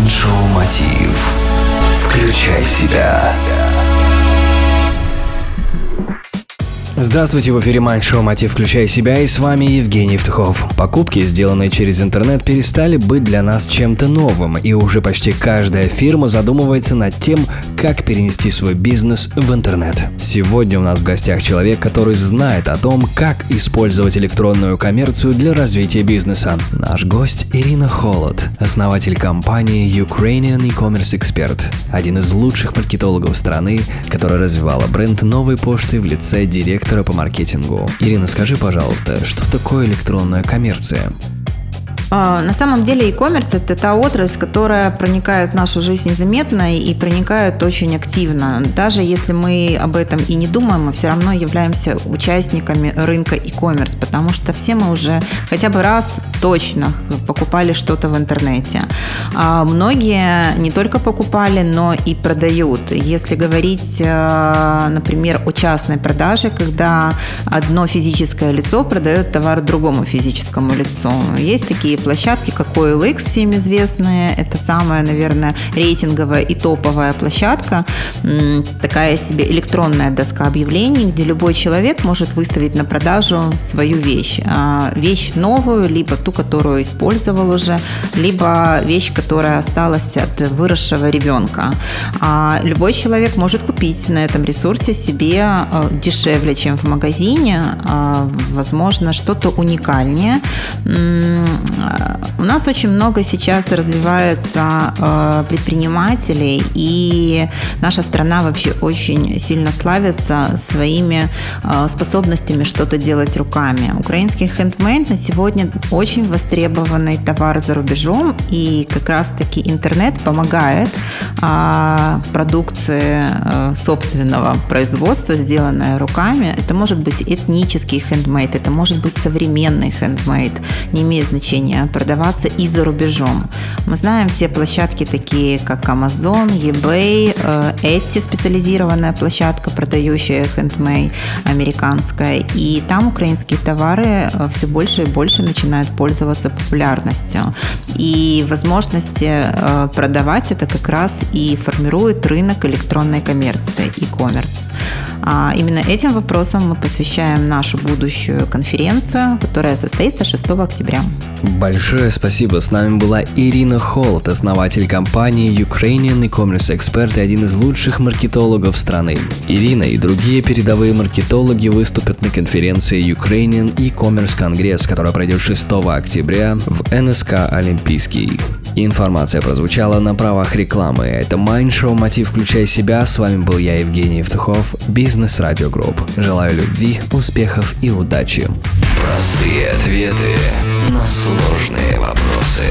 Майндшоу Мотив. Включай себя. Здравствуйте, в эфире Майндшоу «Мотив. Включай себя» и с вами Евгений Евтухов. Покупки, сделанные через интернет, перестали быть для нас чем-то новым, и уже почти каждая фирма задумывается над тем, как перенести свой бизнес в интернет. Сегодня у нас в гостях человек, который знает о том, как использовать электронную коммерцию для развития бизнеса. Наш гость Ирина Холод, основатель компании Ukrainian E-Commerce Expert, один из лучших маркетологов страны, которая развивала бренд новой почты в лице директора директора по маркетингу. Ирина, скажи, пожалуйста, что такое электронная коммерция? А, на самом деле e-commerce это та отрасль, которая проникает в нашу жизнь незаметно и проникает очень активно. Даже если мы об этом и не думаем, мы все равно являемся участниками рынка e-commerce, потому что все мы уже хотя бы раз точно покупали что-то в интернете. А многие не только покупали, но и продают. Если говорить, э, например, о частной продаже, когда одно физическое лицо продает товар другому физическому лицу. Есть такие площадки, как OLX, всем известная. Это самая, наверное, рейтинговая и топовая площадка. Такая себе электронная доска объявлений, где любой человек может выставить на продажу свою вещь. А, вещь новую, либо ту, которую использовал уже, либо вещь, которая осталась от выросшего ребенка. А любой человек может купить на этом ресурсе себе а, дешевле, чем в магазине, возможно, что-то уникальнее у нас очень много сейчас развивается э, предпринимателей, и наша страна вообще очень сильно славится своими э, способностями что-то делать руками. Украинский хендмейд на сегодня очень востребованный товар за рубежом, и как раз-таки интернет помогает а, продукции э, собственного производства, сделанная руками. Это может быть этнический хендмейд, это может быть современный хендмейд, не имеет значения, продаваться и за рубежом. Мы знаем все площадки такие, как Amazon, eBay, э, Etsy, специализированная площадка, продающая handmade американская. И там украинские товары э, все больше и больше начинают пользоваться популярностью. И возможности э, продавать это как раз и формирует рынок электронной коммерции, e-commerce. А именно этим вопросом мы посвящаем нашу будущую конференцию, которая состоится 6 октября. Большое спасибо. С нами была Ирина Холт, основатель компании Ukrainian E-Commerce Expert и один из лучших маркетологов страны. Ирина и другие передовые маркетологи выступят на конференции Ukrainian E-Commerce Конгресс, которая пройдет 6 октября в НСК Олимпийский. Информация прозвучала на правах рекламы. Это Майндшоу «Мотив. Включай себя». С вами был я, Евгений Евтухов, Бизнес Радио Групп. Желаю любви, успехов и удачи. Простые ответы на сложные вопросы.